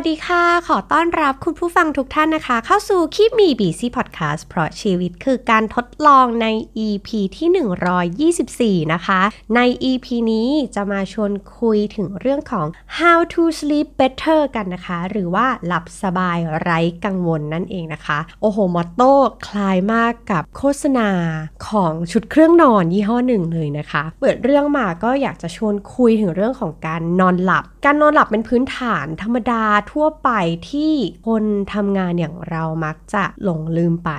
วัสดีค่ะ ขอต้อนรับคุณผู้ฟังทุกท่านนะคะ เข้าสู่คีบมีบีซีพอดแคสต์เพราะชีวิตคือการทดลองใน EP ที่ 124 นะคะ ใน EP นี้จะมาชวนคุยถึงเรื่องของ how to sleep better กันนะคะ หรือว่าหลับสบายไร้กังวลนั่นเองนะคะ โอ้โห มอตโต้คล้ายมากกับโฆษณาของชุดเครื่องนอนยี่ห้อหนึ่งเลยนะคะ เปิดเรื่องมาก็อยากจะชวนคุยถึงเรื่องของการนอนหลับ การนอนหลับเป็นพื้นฐานธรรมดาทั่วไปที่คนทำงานอย่างเรามักจะหลงลืมไป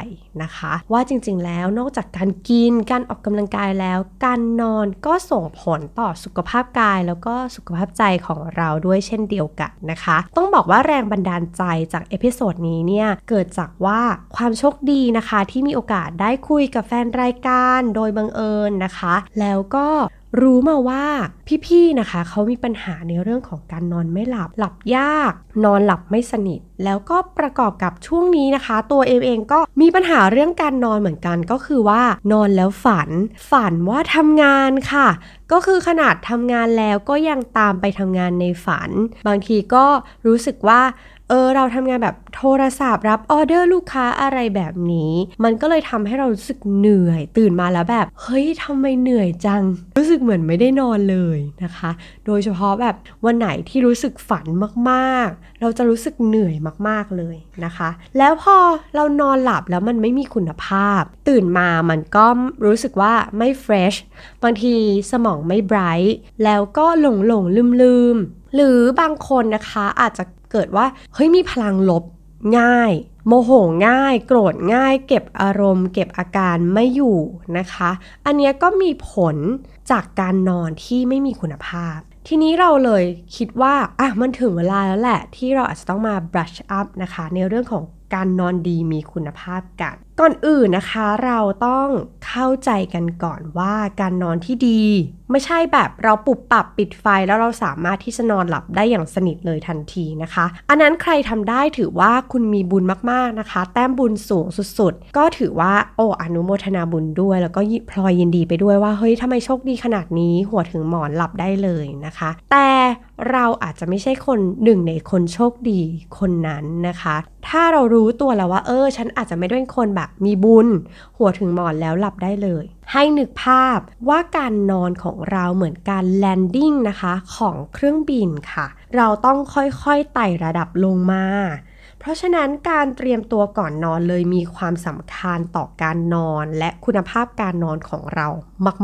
นะคะ ว่าจริงๆแล้วนอกจากการกินการออกกำลังกายแล้ว การนอนก็ส่งผลต่อสุขภาพกาย แล้วก็สุขภาพใจของเราด้วยเช่นเดียวกันนะคะ ต้องบอกว่าแรงบันดาลใจจาก episode นี้เนี่ยเกิดจากว่าความโชคดีนะคะที่มีโอกาสได้คุยกับแฟนรายการโดยบังเอิญนะคะ แล้วก็ รู้มาว่าพี่ๆนะคะเขามีปัญหาในเรื่องของการนอนไม่หลับ หลับยาก นอนหลับไม่สนิท แล้วก็ประกอบกับช่วงนี้นะคะ ตัวเอมเองก็มีปัญหาเรื่องการนอนเหมือนกันก็คือว่านอนแล้วฝัน ฝันว่าทำงานค่ะ ก็คือขนาดทำงานแล้วก็ยังตามไปทำงานในฝัน บางทีก็รู้สึกว่า เออเราทำงานแบบโทรศัพท์ รับออเดอร์ลูกค้าอะไรแบบนี้ มันก็เลยทำให้เรารู้สึกเหนื่อย ตื่นมาแล้วแบบเฮ้ยทำไมเหนื่อยจัง รู้สึกเหมือนไม่ได้นอนเลยนะคะ โดยเฉพาะแบบวันไหนที่รู้สึกฝันมากๆ เราจะรู้สึกเหนื่อยมากๆเลยนะคะ แล้วพอเรานอนหลับแล้วมันไม่มีคุณภาพ ตื่นมามันก็รู้สึกว่าไม่เฟรชบางทีสมองไม่ไบรท์แล้วก็หลงหลงลืมลืมหรือบางคนนะคะอาจจะ เกิดว่าเฮ้ยมีพลังลบง่าย โมโหง่าย โกรธง่าย เก็บอารมณ์ เก็บอาการไม่อยู่นะคะ อันนี้ก็มีผลจากการนอนที่ไม่มีคุณภาพ ทีนี้เราเลยคิดว่าอะมันถึงเวลาแล้วแหละ ที่เราอาจจะต้องมา brush up นะคะ ในเรื่องของ การนอนดีมีคุณภาพกัน ก่อนอื่นนะคะเราต้องเข้าใจกันก่อนว่าการนอนที่ดี ไม่ใช่แบบเราปุบปรับปิดไฟแล้วเราสามารถที่จะนอนหลับได้อย่างสนิทเลยทันทีนะคะ อันนั้นใครทำได้ถือว่าคุณมีบุญมากๆนะคะ แต้มบุญสูงสุดๆ ก็ถือว่าโอ้อนุโมทนาบุญด้วย แล้วก็พลอยยินดีไปด้วยว่าเฮ้ยทำไมโชคดีขนาดนี้ หัวถึงหมอนหลับได้เลยนะคะ แต่เราอาจจะไม่ใช่คนหนึ่งในคนโชคดีคนนั้นนะคะ ถ้าเรารู้ตัวแล้วว่า เออ ฉันอาจจะไม่ได้เป็นคนแบบมีบุญ หัวถึงหมอนแล้วหลับได้เลย ให้นึกภาพว่าการนอนของเราเหมือนการ landing นะคะของเครื่องบินค่ะ เราต้องค่อยๆไต่ระดับลงมาเพราะฉะนั้นการเตรียมตัวก่อนนอนเลยมีความสำคัญต่อการนอนและคุณภาพการนอนของเรา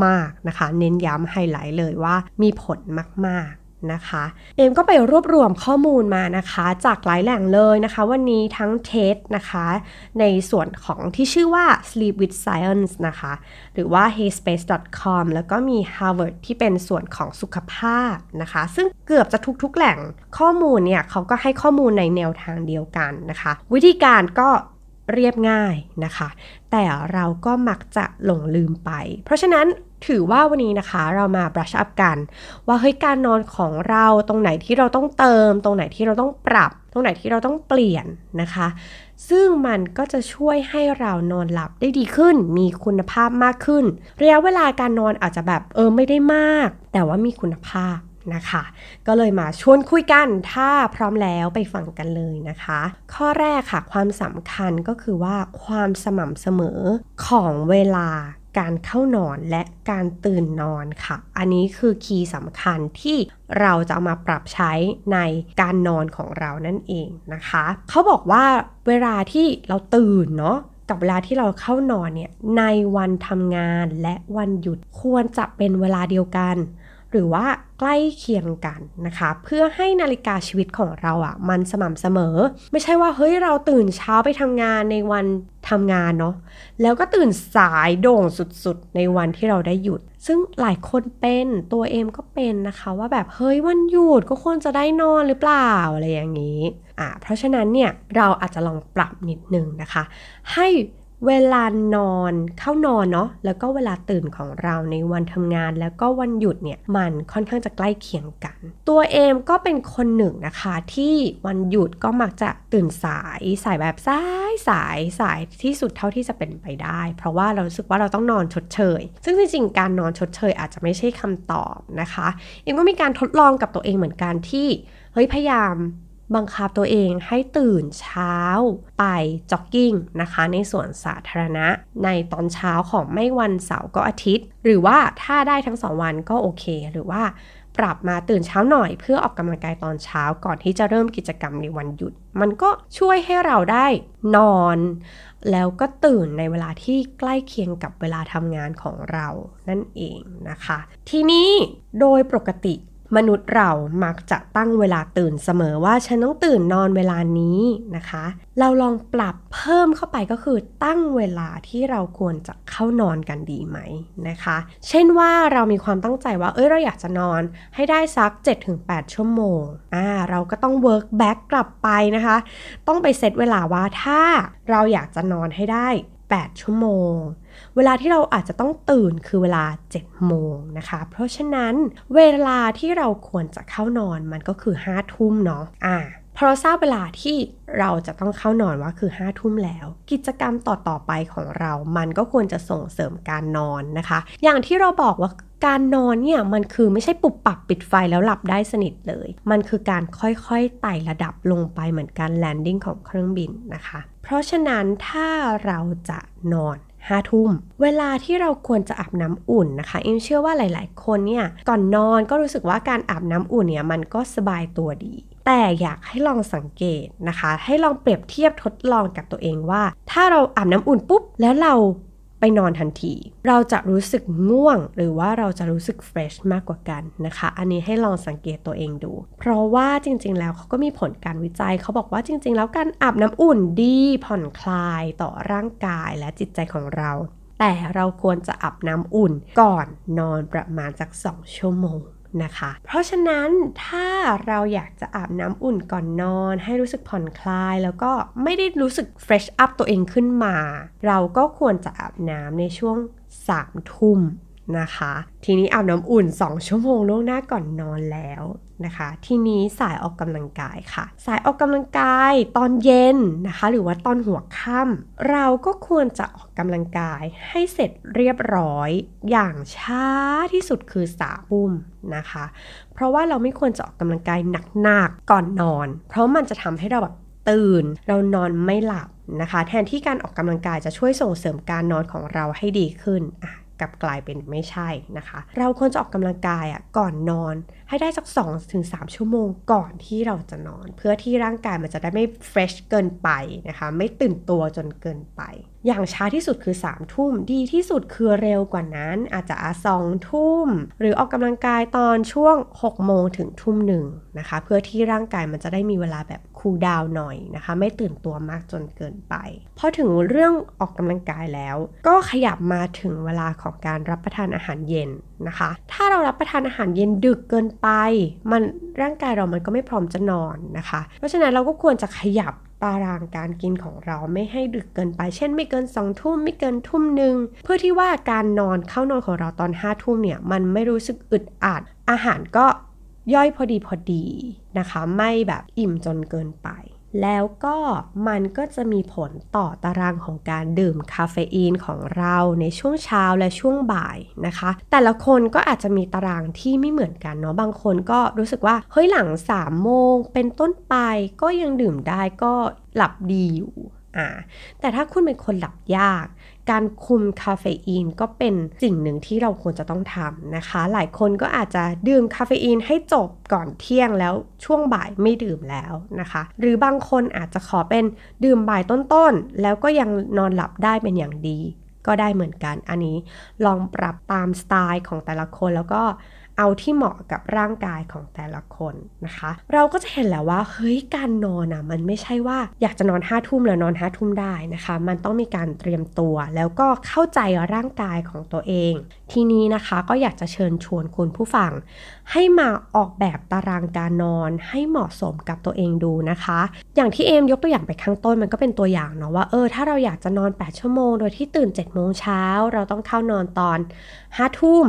มาก ๆนะคะ เน้นย้ำไฮไลท์เลยว่ามีผลมาก ๆ นะคะ เอมก็ไปรวบรวมข้อมูลมานะคะ จากหลายแหล่งเลยนะคะ วันนี้ทั้งเทสนะคะ ในส่วนของที่ชื่อว่า Sleep with Science นะคะ หรือว่า heyspace.com แล้วก็มี Harvard ที่เป็นส่วนของสุขภาพนะคะ ซึ่งเกือบจะทุกๆแหล่งข้อมูลเนี่ยเขาก็ให้ข้อมูลในแนวทางเดียวกันนะคะ วิธีการก็เรียบง่ายนะคะ แต่เราก็มักจะหลงลืมไป เพราะฉะนั้น ถือว่าวันนี้นะคะเรามา brush up กัน ว่าเฮ้ยการนอนของเราตรงไหนที่เราต้องเติม ตรงไหนที่เราต้องปรับ ตรงไหนที่เราต้องเปลี่ยนนะคะ ซึ่งมันก็จะช่วยให้เรานอนหลับได้ดีขึ้น มีคุณภาพมากขึ้น ระยะเวลาการนอนอาจจะแบบเออไม่ได้มาก แต่ว่ามีคุณภาพนะคะ ก็เลยมาชวนคุยกัน ถ้าพร้อมแล้วไปฟังกันเลยนะคะ ข้อแรกค่ะ ความสำคัญก็คือว่าความสม่ำเสมอของเวลา การเข้านอนและการตื่นนอนค่ะ อันนี้คือคีย์สำคัญที่เราจะเอามาปรับใช้ในการนอนของเรานั่นเองนะคะ เขาบอกว่าเวลาที่เราตื่นเนาะกับเวลาที่เราเข้านอนเนี่ยในวันทำงานและวันหยุดควรจะเป็นเวลาเดียวกัน หรือว่าใกล้เคียงกันนะคะ เพื่อให้นาฬิกาชีวิตของเราอะ่ะ มันสม่ำเสมอ ไม่ใช่ว่าเฮ้ยเราตื่นเช้าไปทำงานในวันทำงานเนาะแล้วก็ตื่นสายโด่งสุดๆ ในวันที่เราได้หยุด ซึ่งหลายคนเป็นตัวเอมก็เป็นนะคะว่าแบบเฮ้ยวันหยุดก็ควรจะได้นอนหรือเปล่าอะไรอย่างนี้อ่าเพราะฉะนั้นเนี่ยเราอาจจะลองปรับนิดนึงนะคะ ให้ เวลานอนเข้านอนเนาะแล้วก็เวลาตื่นของเราในวันทำงาน แล้วก็วันหยุดเนี่ยมันค่อนข้างจะใกล้เคียงกัน ตัวเอมก็เป็นคนหนึ่งนะคะที่วันหยุดก็มักจะตื่นสายสายแบบสายสายสายที่สุดเท่าที่จะเป็นไปได้ เพราะว่าเราสึกว่าเราต้องนอนชดเชย ซึ่งจริงๆการนอนชดเชยอาจจะไม่ใช่คำตอบนะคะเอมก็มีการทดลองกับตัวเองเหมือนกันที่เฮ้ยพยายาม บังคับตัวเองให้ตื่นเช้าไปจ็อกกิ้งนะคะ ในสวนสาธารณะ ในตอนเช้าของไม่วันเสาร์ก็อาทิตย์ หรือว่าถ้าได้ทั้งสองวันก็โอเค หรือว่าปรับมาตื่นเช้าหน่อยเพื่อออกกำลังกายตอนเช้าก่อนที่จะเริ่มกิจกรรมในวันหยุด มันก็ช่วยให้เราได้นอน แล้วก็ตื่นในเวลาที่ใกล้เคียงกับเวลาทำงานของเรานั่นเองนะคะ ทีนี้โดยปกติ มนุษย์เรามักจะตั้งเวลาตื่นเสมอว่าฉันต้องตื่นนอนเวลานี้นะคะ เราลองปรับเพิ่มเข้าไปก็คือตั้งเวลาที่เราควรจะเข้านอนกันดีไหมนะคะ เช่นว่าเรามีความตั้งใจว่าเอ้ยเราอยากจะนอนให้ได้สัก 7-8 ชั่วโมงอ่าเราก็ต้อง work back กลับไปนะคะ ต้องไปเซตเวลาว่าถ้าเราอยากจะนอนให้ได้ 8 ชั่วโมง เวลาที่เราอาจจะต้องตื่นคือเวลา 7 โมงนะคะ เพราะฉะนั้นเวลาที่เราควรจะเข้านอนมันก็คือ 5 ทุ่มเนาะอ่าพอเราทราบเวลาที่เราจะต้องเข้านอนว่าคือ5้าทุ่มแล้ว กิจกรรมต่อๆไปของเรา มันก็ควรจะส่งเสริมการนอนนะคะ อย่างที่เราบอกว่า การนอนเนี่ยมันคือไม่ใช่ปุบปับปิดไฟแล้วหลับได้สนิทเลย มันคือการค่อยๆไต่ระดับลงไปเหมือนการแลนดิ้งของเครื่องบินนะคะ เพราะฉะนั้นถ้าเราจะนอนห้าทุ่ม เวลาที่เราควรจะอาบน้ำอุ่นนะคะอิมเชื่อว่าหลาย ๆ คนเนี่ยก่อนนอนก็รู้สึกว่าการอาบน้ำอุ่นเนี่ยมันก็สบายตัวดี แต่อยากให้ลองสังเกตนะคะ ให้ลองเปรียบเทียบทดลองกับตัวเองว่า ถ้าเราอาบน้ำอุ่นปุ๊บ แล้วเรา ไปนอนทันที เราจะรู้สึกง่วง หรือว่าเราจะรู้สึกเฟรชมากกว่ากันนะคะ อันนี้ให้ลองสังเกตตัวเองดู เพราะว่าจริงๆ แล้วเขาก็มีผลการวิจัย เขาบอกว่าจริง ๆ แล้วการอาบน้ำอุ่นดีผ่อนคลายต่อร่างกายและจิตใจของเรา แต่เราควรจะอาบน้ำอุ่นก่อนนอนประมาณสัก 2 ชั่วโมง นะคะ เพราะฉะนั้นถ้าเราอยากจะอาบน้ำอุ่นก่อนนอน ให้รู้สึกผ่อนคลาย แล้วก็ไม่ได้รู้สึกเฟรชอัพตัวเองขึ้นมา เราก็ควรจะอาบน้ำในช่วง3ทุ่ม นะคะ ทีนี้อาบน้ำอุ่น 2 ชั่วโมงล่วงหน้าก่อนนอนแล้วนะคะ ทีนี้สายออกกำลังกายค่ะ สายออกกำลังกายตอนเย็นนะคะ หรือว่าตอนหัวค่ำเราก็ควรจะออกกำลังกายให้เสร็จเรียบร้อยอย่างช้าที่สุดคือสาบุ่มนะคะ เพราะว่าเราไม่ควรจะออกกำลังกายหนักๆก่อนนอน เพราะมันจะทำให้เราแบบตื่น เรานอนไม่หลับนะคะ แทนที่การออกกำลังกายจะช่วยส่งเสริมการนอนของเราให้ดีขึ้น กลับกลายเป็นไม่ใช่นะคะ เราควรจะออกกำลังกายอะก่อนนอนให้ได้สัก2-3ชั่วโมงก่อนที่เราจะนอน เพื่อที่ร่างกายมันจะได้ไม่เฟรชเกินไปนะคะ ไม่ตื่นตัวจนเกินไป อย่างช้าที่สุดคือ3ามทุ่มดีที่สุดคือเร็วกว่านั้นอาจจะสองทุ่ม หรือออกกำลังกายตอนช่วง6โมงถึงทุ่มหนึ่งนะคะ เพื่อที่ร่างกายมันจะได้มีเวลาแบบคูลดาวน์หน่อยนะคะ ไม่ตื่นตัวมากจนเกินไปพอถึงเรื่องออกกำลังกายแล้ว ก็ขยับมาถึงเวลาของการรับประทานอาหารเย็นนะคะ ถ้าเรารับประทานอาหารเย็นดึกเกินไป มันร่างกายเรามันก็ไม่พร้อมจะนอนนะคะ เพราะฉะนั้นเราก็ควรจะขยับ ตารางการกินของเราไม่ให้ดึกเกินไป เช่นไม่เกินสองทุ่มไม่เกินทุ่มหนึ่งเพื่อที่ว่าการนอนเข้านอนของเราตอนห้าทุ่มเนี่ยมันไม่รู้สึกอึดอัดอาหารก็ย่อยพอดีพอดีนะคะ ไม่แบบอิ่มจนเกินไป แล้วก็มันก็จะมีผลต่อตารางของการดื่มคาเฟอีนของเราในช่วงเช้าและช่วงบ่ายนะคะ แต่ละคนก็อาจจะมีตารางที่ไม่เหมือนกันเนาะบางคนก็รู้สึกว่าเฮ้ยหลัง3โมงเป็นต้นไปก็ยังดื่มได้ก็หลับดีอยู่อ่าแต่ถ้าคุณเป็นคนหลับยาก การคุมคาเฟอีนก็เป็นสิ่งหนึ่งที่เราควรจะต้องทำนะคะ หลายคนก็อาจจะดื่มคาเฟอีนให้จบก่อนเที่ยงแล้วช่วงบ่ายไม่ดื่มแล้วนะคะ หรือบางคนอาจจะขอเป็นดื่มบ่ายต้นๆ แล้วก็ยังนอนหลับได้เป็นอย่างดี ก็ได้เหมือนกันอันนี้ลองปรับตามสไตล์ของแต่ละคนแล้วก็ เอาที่เหมาะกับร่างกายของแต่ละคนนะคะ เราก็จะเห็นแล้วว่าเฮ้ยการนอนอะมันไม่ใช่ว่าอยากจะนอนห้าทุ่มแล้วนอนห้าทุ่มได้นะคะ มันต้องมีการเตรียมตัวแล้วก็เข้าใจร่างกายของตัวเอง ทีนี้นะคะก็อยากจะเชิญชวนคุณผู้ฟัง ให้มาออกแบบตารางการนอนให้เหมาะสมกับตัวเองดูนะคะ อย่างที่เอมยกตัวอย่างไปข้างต้นมันก็เป็นตัวอย่างเนาะว่าเออถ้าเราอยากจะนอน 8 ชั่วโมง โดยที่ตื่น7โมงเช้าเราต้องเข้านอนตอน5ทุ่ม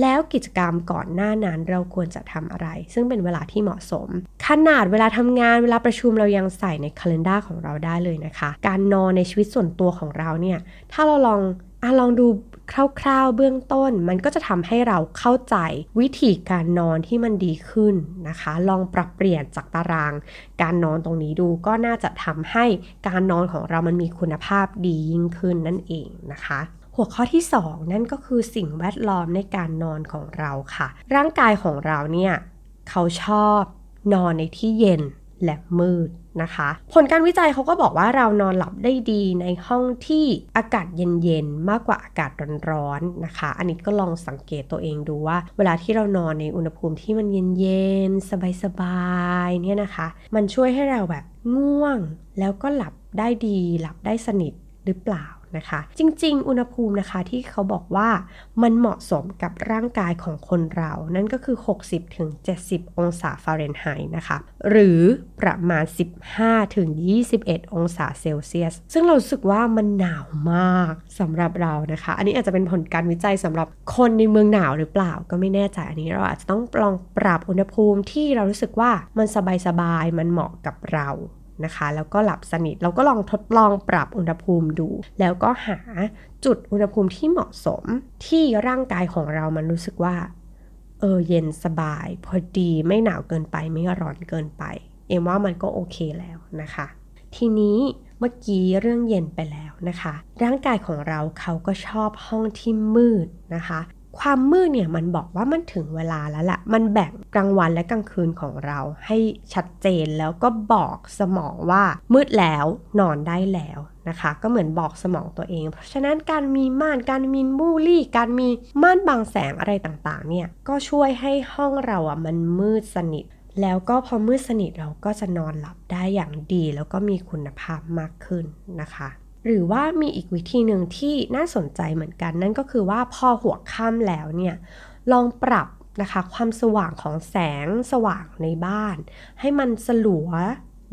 แล้วกิจกรรมก่อนหน้านั้นเราควรจะทำอะไร ซึ่งเป็นเวลาที่เหมาะสม ขนาดเวลาทำงานเวลาประชุมเรายังใส่ในคัล endar ของเราได้เลยนะคะ การนอนในชีวิตส่วนตัวของเราเนี่ย ถ้าเราลองอลองดูคร่าวๆเบื้องต้น มันก็จะทำให้เราเข้าใจวิธีการนอนที่มันดีขึ้นนะคะ ลองปรับเปลี่ยนจากตาราง การนอนตรงนี้ดูก็น่าจะทำให้การนอนของเรามันมีคุณภาพดียิ่งขึ้นนั่นเองนะคะ หัวข้อที่ 2 นั่นก็คือสิ่งแวดล้อมในการนอนของเราค่ะ ร่างกายของเราเนี่ยเขาชอบนอนในที่เย็นและมืดนะคะ ผลการวิจัยเขาก็บอกว่าเรานอนหลับได้ดีในห้องที่อากาศเย็นๆ มากกว่าอากาศร้อนๆนะคะ อันนี้ก็ลองสังเกตตัวเองดูว่า เวลาที่เรานอนในอุณหภูมิที่มันเย็นๆ สบายๆ เนี่ยนะคะ มันช่วยให้เราแบบง่วงแล้วก็หลับได้ดี หลับได้สนิทหรือเปล่า นะคะ จริง ๆ อุณหภูมินะคะที่เขาบอกว่ามันเหมาะสมกับร่างกายของคนเรา นั่นก็คือ 60-70 องศาฟาเรนไฮต์นะคะ หรือประมาณ 15-21 องศาเซลเซียส ซึ่งเราสึกว่ามันหนาวมากสำหรับเรานะคะ อันนี้อาจจะเป็นผลการวิจัยสำหรับคนในเมืองหนาวหรือเปล่าก็ไม่แน่ใจอันนี้เราอาจจะต้องลองปรับอุณหภูมิที่เรารู้สึกว่ามันสบายๆมันเหมาะกับเรา นะคะ แล้วก็หลับสนิท เราก็ลองทดลองปรับอุณหภูมิดู แล้วก็หาจุดอุณหภูมิที่เหมาะสมที่ร่างกายของเรามันรู้สึกว่า เออเย็นสบาย พอดีไม่หนาวเกินไปไม่ร้อนเกินไป เอ็มว่ามันก็โอเคแล้วนะคะ ทีนี้เมื่อกี้เรื่องเย็นไปแล้วนะคะ ร่างกายของเราเขาก็ชอบห้องที่มืดนะคะ ความมืดเนี่ยมันบอกว่ามันถึงเวลาแล้วละ่ะมันแบ่งกลางวันและกลางคืนของเราให้ชัดเจนแล้วก็บอกสมองว่ามืดแล้วนอนได้แล้วนะคะ ก็เหมือนบอกสมองตัวเอง เพราะฉะนั้นการมีม่าน การมีมูลี่การมีม่านบังแสงอะไรต่างๆ เนี่ยก็ช่วยให้ห้องเราอะมันมืดสนิท แล้วก็พอมืดสนิทเราก็จะนอนหลับได้อย่างดี แล้วก็มีคุณภาพมากขึ้นนะคะ หรือว่ามีอีกวิธีหนึ่งที่น่าสนใจเหมือนกัน นั่นก็คือว่าพอหัวค่ำแล้วเนี่ยลองปรับนะคะความสว่างของแสงสว่างในบ้าน ให้มันสลัว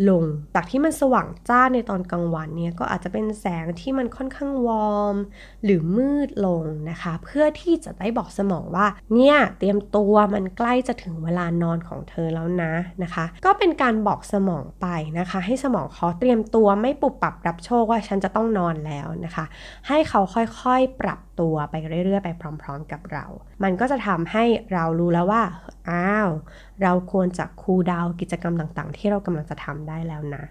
ลง จากที่มันสว่างจ้าในตอนกลางวันเนี่ยก็อาจจะเป็นแสงที่มันค่อนข้างวอร์มหรือมืดลงนะคะ เพื่อที่จะได้บอกสมองว่า เนี่ยเตรียมตัวมันใกล้จะถึงเวลานอนของเธอแล้วนะนะคะ ก็เป็นการบอกสมองไปนะคะ ให้สมองเขาเตรียมตัวไม่ปุบปรับรับโชคว่าฉันจะต้องนอนแล้วนะคะ ให้เขาค่อยๆปรับ ตัวไปเรื่อยๆ ไปพร้อมๆกับเรา มันก็จะทำให้เรารู้แล้วว่า อ้าว เราควรจะคูลดาวกิจกรรมต่างๆ ที่เรากำลังจะทำได้แล้วนะ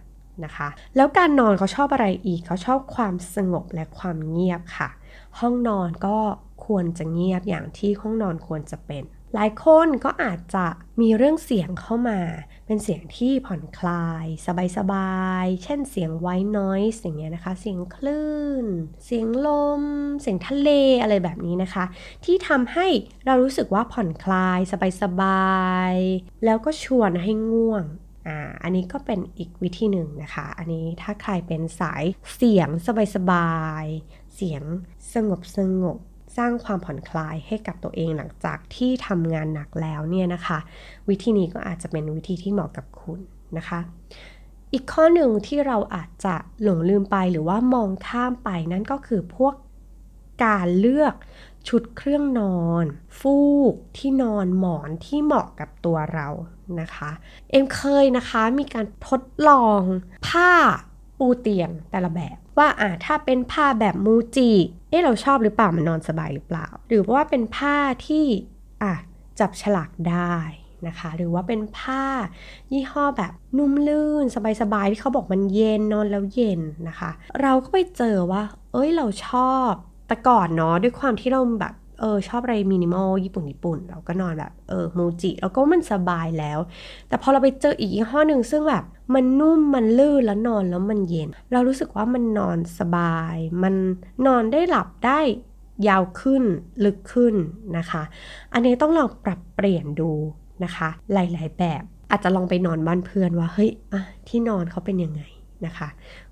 นะคะ แล้วการนอนเขาชอบอะไรอีก เขาชอบความสงบและความเงียบค่ะ ห้องนอนก็ควรจะเงียบอย่างที่ห้องนอนควรจะเป็น หลายคนก็อาจจะมีเรื่องเสียงเข้ามา เป็นเสียงที่ผ่อนคลาย สบายๆ เช่นเสียงไวน้อยเสียงเงี้ยนะคะ เสียงคลื่น เสียงลม เสียงทะเลอะไรแบบนี้นะคะ ที่ทำให้เรารู้สึกว่าผ่อนคลาย สบายๆ แล้วก็ชวนให้ง่วงอ่าอันนี้ก็เป็นอีกวิธีหนึ่งนะคะ อันนี้ถ้าใครเป็นสายเสียงสบายๆ เสียงสงบสงบ สร้างความผ่อนคลายให้กับตัวเองหลังจากที่ทำงานหนักแล้วเนี่ยนะคะ วิธีนี้ก็อาจจะเป็นวิธีที่เหมาะกับคุณนะคะ อีกข้อหนึ่งที่เราอาจจะหลงลืมไปหรือว่ามองข้ามไปนั่นก็คือพวกการเลือกชุดเครื่องนอน ฟูกที่นอนหมอนที่เหมาะกับตัวเรานะคะ เอ็มเคยนะคะมีการทดลองผ้า ปูเตียงแต่ละแบบ ว่าอ่าถ้าเป็นผ้าแบบมูจิเอ๊ะเราชอบหรือเปล่ามันนอนสบายหรือเปล่า หรือว่าเป็นผ้าที่อะจับฉลากได้นะคะหรือว่าเป็นผ้ายี่ห้อแบบนุ่มลื่น สบายๆที่เขาบอกมันเย็นนอนแล้วเย็นนะคะ เราก็ไปเจอว่า เอ้ยเราชอบแต่ก่อนเนาะด้วยความที่เราแบบ เออชอบอะไรมินิมอลญี่ปุ่นญี่ปุ่น เราก็นอนแบบเออมูจิแล้วก็มันสบายแล้ว แต่พอเราไปเจออีกยี่ห้อหนึ่งซึ่งแบบมันนุ่มมันลื่นแล้วนอนแล้วมันเย็น เรารู้สึกว่ามันนอนสบาย มันนอนได้หลับได้ยาวขึ้นลึกขึ้นนะคะ อันนี้ต้องลองปรับเปลี่ยนดูนะคะ หลาย ๆ แบบอาจจะลองไปนอนบ้านเพื่อนว่าเฮ้ยที่นอนเขาเป็นยังไง นะคะ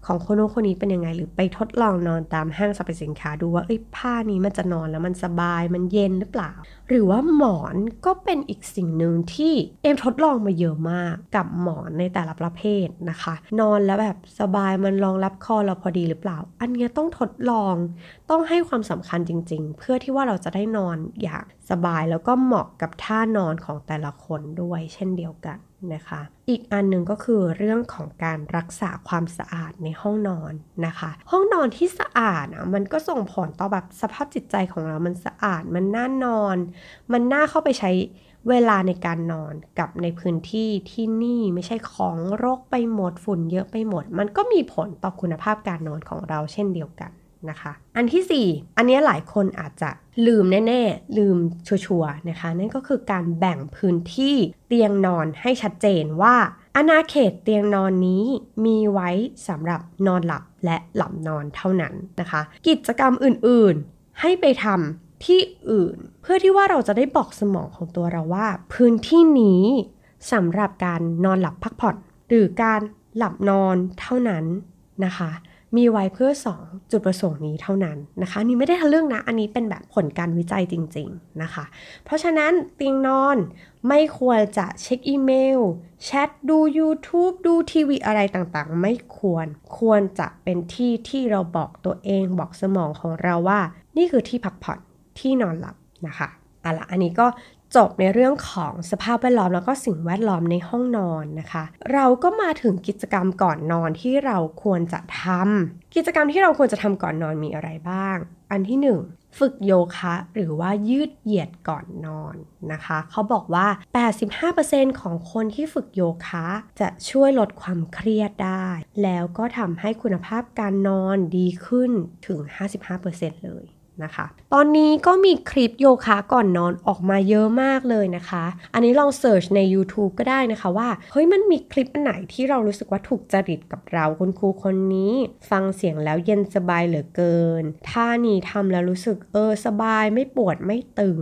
ของคนโน้นคนนี้เป็นยังไง หรือไปทดลองนอนตามห้างสรรพสินค้าดูว่าเอ้ยผ้านี้มันจะนอนแล้วมันสบายมันเย็นหรือเปล่า หรือว่าหมอนก็เป็นอีกสิ่งหนึ่งที่เอ็มทดลองมาเยอะมากกับหมอนในแต่ละประเภทนะคะ นอนแล้วแบบสบายมันรองรับคอเราพอดีหรือเปล่า อันนี้ต้องทดลองต้องให้ความสำคัญจริง ๆ เพื่อที่ว่าเราจะได้นอนอย่างสบายแล้วก็เหมาะกับท่านอนของแต่ละคนด้วย เช่นเดียวกัน นะคะ อีกอันหนึ่งก็คือเรื่องของการรักษาความสะอาดในห้องนอนนะคะ ห้องนอนที่สะอาดอะมันก็ส่งผลต่อแบบสภาพจิตใจของเรามันสะอาด มันน่านอน มันน่าเข้าไปใช้เวลาในการนอนกับในพื้นที่ที่นี่ไม่ใช่ของรกไปหมดฝุ่นเยอะไปหมด มันก็มีผลต่อคุณภาพการนอนของเราเช่นเดียวกัน นะคะ อันที่ 4 อันนี้หลายคนอาจจะลืมแน่ ๆ ลืมชัวร์ๆนะคะ นั่นก็คือการแบ่งพื้นที่เตียงนอนให้ชัดเจนว่าอาณาเขตเตียงนอนนี้มีไว้สำหรับนอนหลับและหลับนอนเท่านั้นนะคะ กิจกรรมอื่นๆ ให้ไปทำที่อื่น เพื่อที่ว่าเราจะได้บอกสมองของตัวเราว่า พื้นที่นี้สำหรับการนอนหลับพักผ่อน หรือการหลับนอนเท่านั้นนะคะ มีไว้เพื่อ 2 จุดประสงค์นี้เท่านั้นนะคะนี่ไม่ได้ทะลึ่งนะ อันนี้เป็นแบบผลการวิจัยจริง ๆนะคะ เพราะฉะนั้นเตียงนอนไม่ควรจะเช็คอีเมล แชทดู YouTube ดูทีวีอะไรต่างๆ ไม่ควรควรจะเป็นที่ที่เราบอกตัวเองบอกสมองของเราว่า นี่คือที่พักผ่อนที่นอนหลับนะคะอะละอันนี้ก็ จบในเรื่องของสภาพแวดล้อมแล้วก็สิ่งแวดล้อมในห้องนอนนะคะ เราก็มาถึงกิจกรรมก่อนนอนที่เราควรจะทำกิจกรรมที่เราควรจะทำก่อนนอนมีอะไรบ้าง อันที่ 1ฝึกโยคะหรือว่ายืดเหยียดก่อนนอนนะคะ เขาบอกว่า 85%ของคนที่ฝึกโยคะจะช่วยลดความเครียดได้ แล้วก็ทำให้คุณภาพการนอนดีขึ้นถึง 55%เลย นะคะ ตอนนี้ก็มีคลิปโยคะก่อนนอนออกมาเยอะมากเลยนะคะ อันนี้ลองเสิร์ชใน YouTube ก็ได้นะคะว่า เฮ้ยมันมีคลิปไหนที่เรารู้สึกว่าถูกจริตกับเราคุณครูคนนี้ ฟังเสียงแล้วเย็นสบายเหลือเกิน ท่านี้ทำแล้วรู้สึกเออสบายไม่ปวดไม่ตึง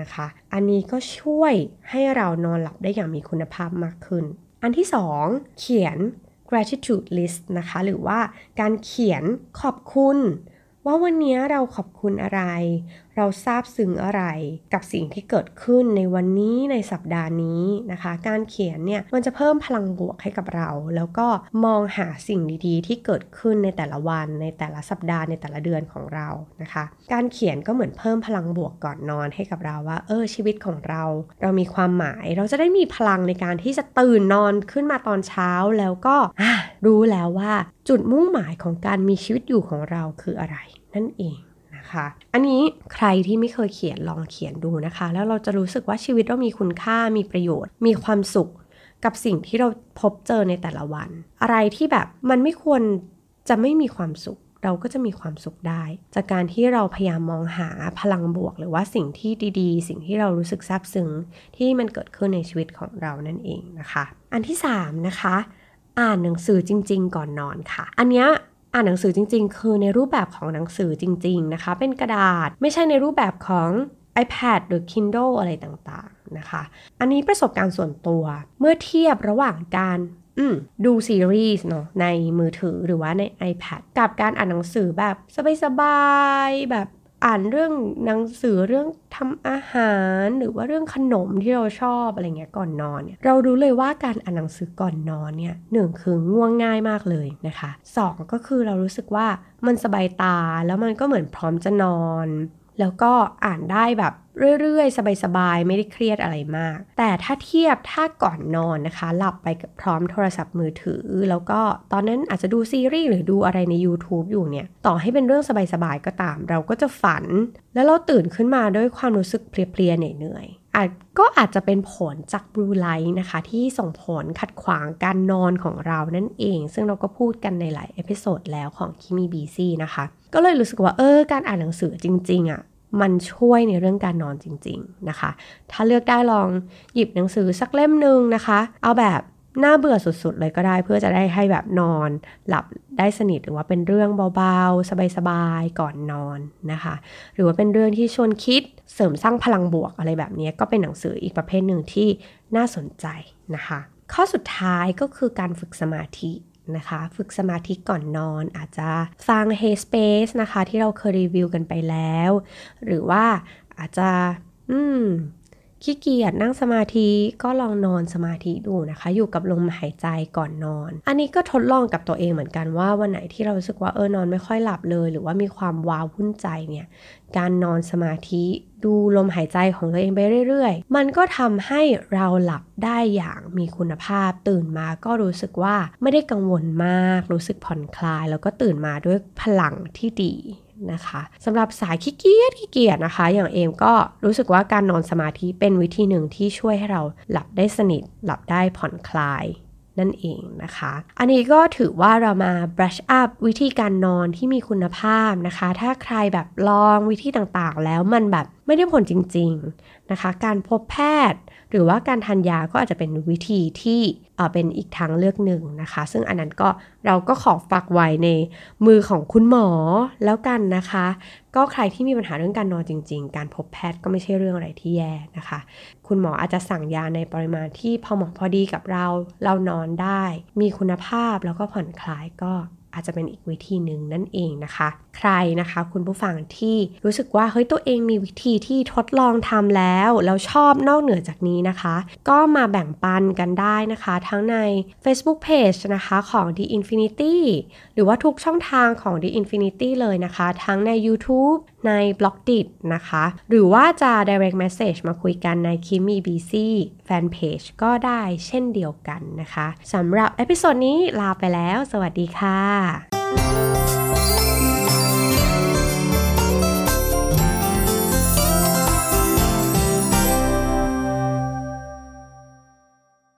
นะคะ อันนี้ก็ช่วยให้เรานอนหลับได้อย่างมีคุณภาพมากขึ้น อันที่ 2 เขียน gratitude list นะคะ หรือว่าการเขียนขอบคุณ ว่าวันนี้เราขอบคุณอะไร เราซาบซึ้งอะไรกับสิ่งที่เกิดขึ้นในวันนี้ในสัปดาห์นี้นะคะ การเขียนเนี่ยมันจะเพิ่มพลังบวกให้กับเรา แล้วก็มองหาสิ่งดีๆ ที่เกิดขึ้นในแต่ละวัน ในแต่ละสัปดาห์ในแต่ละเดือนของเรานะคะ การเขียนก็เหมือนเพิ่มพลังบวกก่อนนอนให้กับเราว่า เออชีวิตของเรา เรามีความหมายเราจะได้มีพลังในการที่จะตื่นนอนขึ้นมาตอนเช้าแล้วก็ รู้แล้วว่าจุดมุ่งหมายของการมีชีวิตอยู่ของเราคืออะไรนั่นเองนะคะอันนี้ใครที่ไม่เคยเขียนลองเขียนดูนะคะ แล้วเราจะรู้สึกว่าชีวิตเรามีคุณค่ามีประโยชน์ มีความสุขกับสิ่งที่เราพบเจอในแต่ละวัน อะไรที่แบบมันไม่ควรจะไม่มีความสุข เราก็จะมีความสุขได้ จากการที่เราพยายามมองหาพลังบวก หรือว่าสิ่งที่ดี ๆ สิ่งที่เรารู้สึกซาบซึ้งที่มันเกิดขึ้นในชีวิตของเรานั่นเองนะคะ อันที่3นะคะ อ่านหนังสือจริง ๆ ก่อนนอนค่ะ อันเนี้ยอ่านหนังสือจริง ๆ คือในรูปแบบของหนังสือจริง ๆ นะคะ เป็นกระดาษไม่ใช่ในรูปแบบของ iPad หรือ Kindle อะไรต่างๆนะคะ อันนี้ประสบการณ์ส่วนตัว เมื่อเทียบระหว่างการดูซีรีส์เนาะในมือถือหรือว่าใน iPad กับการอ่านหนังสือแบบสบายๆแบบ อ่านเรื่องหนังสือเรื่องทำอาหารหรือว่าเรื่องขนมที่เราชอบอะไรเงี้ยก่อนนอนเนี่ยเรารู้เลยว่าการอ่านหนังสือก่อนนอนเนี่ยหนึ่งคือง่วงง่ายมากเลยนะคะสองก็คือเรารู้สึกว่ามันสบายตาแล้วมันก็เหมือนพร้อมจะนอน แล้วก็อ่านได้แบบ เรื่อยๆ สบายๆ ไม่ได้เครียดอะไรมาก แต่ถ้าเทียบถ้าก่อนนอนนะคะ หลับไปกับพร้อมโทรศัพท์มือถือ แล้วก็ตอนนั้นอาจจะดูซีรีส์หรือดูอะไรใน YouTube อยู่เนี่ย ต่อให้เป็นเรื่องสบายๆ ก็ตาม เราก็จะฝัน แล้วเราตื่นขึ้นมาด้วยความรู้สึกเพลียๆเหนื่อยๆอาจก็อาจจะเป็นผลจาก blue light นะคะ ที่ส่งผลขัดขวางการนอนของเรานั่นเอง ซึ่งเราก็พูดกันในหลาย episode แล้วของ Kimi BC นะคะ ก็เลยรู้สึกว่าเออการอ่านหนังสือจริง ๆอะ่ะ มันช่วยในเรื่องการนอนจริง ๆนะคะ ถ้าเลือกได้ลองหยิบหนังสือสักเล่มหนึ่งนะคะ เอาแบบน่าเบื่อสุดๆ เลยก็ได้เพื่อจะได้ให้แบบนอนหลับได้สนิทหรือว่าเป็นเรื่องเบาๆ สบายๆ ก่อนนอนนะคะ หรือว่าเป็นเรื่องที่ชวนคิดเสริมสร้างพลังบวกอะไรแบบนี้ก็เป็นหนังสืออีกประเภทหนึ่งที่น่าสนใจนะคะ ข้อสุดท้ายก็คือการฝึกสมาธิ นะคะ ฝึกสมาธิก่อนนอนอาจจะฟัง Hey Space นะคะ ที่เราเคยรีวิวกันไปแล้ว หรือว่าอาจจะ อืม ขี้เกียจนั่งสมาธิก็ลองนอนสมาธิดูนะคะ อยู่กับลมหายใจก่อนนอน อันนี้ก็ทดลองกับตัวเองเหมือนกันว่าวันไหนที่เรารู้สึกว่าเออนอนไม่ค่อยหลับเลย หรือว่ามีความว้าวุ่นใจเนี่ยการนอนสมาธิดูลมหายใจของตัวเองไปเรื่อยๆ มันก็ทำให้เราหลับได้อย่างมีคุณภาพ ตื่นมาก็รู้สึกว่าไม่ได้กังวลมาก รู้สึกผ่อนคลาย แล้วก็ตื่นมาด้วยพลังที่ดี นะคะสำหรับสายขี้เกียจขี้เกียจนะคะ อย่างเอมก็รู้สึกว่าการนอนสมาธิเป็นวิธีหนึ่งที่ช่วยให้เราหลับได้สนิท หลับได้ผ่อนคลาย นั่นเองนะคะ อันนี้ก็ถือว่าเรามา brush up วิธีการนอนที่มีคุณภาพนะคะ ถ้าใครแบบลองวิธีต่างๆ แล้วมันแบบไม่ได้ผลจริง ๆนะคะ การพบแพทย์ หรือว่าการทานยาก็อาจจะเป็นวิธีที่เป็นอีกทางเลือกหนึ่งนะคะ ซึ่งอันนั้นก็เราก็ขอฝากไว้ในมือของคุณหมอแล้วกันนะคะ ก็ใครที่มีปัญหาเรื่องการนอนจริง ๆ การพบแพทย์ก็ไม่ใช่เรื่องอะไรที่แย่นะคะ คุณหมออาจจะสั่งยาในปริมาณที่พอเหมาะพอดีกับเรา เรานอนได้ มีคุณภาพแล้วก็ผ่อนคลายก็ อาจจะเป็นอีกวิธีหนึ่งนั่นเองนะคะ ใครนะคะคุณผู้ฟังที่รู้สึกว่าเฮ้ยตัวเองมีวิธีที่ทดลองทำแล้วแล้วชอบนอกเหนือจากนี้นะคะ ก็มาแบ่งปันกันได้นะคะ ทั้งใน Facebook Page นะคะของ The Infinity หรือว่าทุกช่องทางของ The Infinity เลยนะคะ ทั้งใน YouTube ใน b l o g d i t นะคะ หรือว่าจะ direct message มาคุยกันใน Kimi BC Fanpage ก็ได้เช่นเดียวกันนะคะสำหรับ episode นี้ลาไปแล้ว สวัสดีค่ะ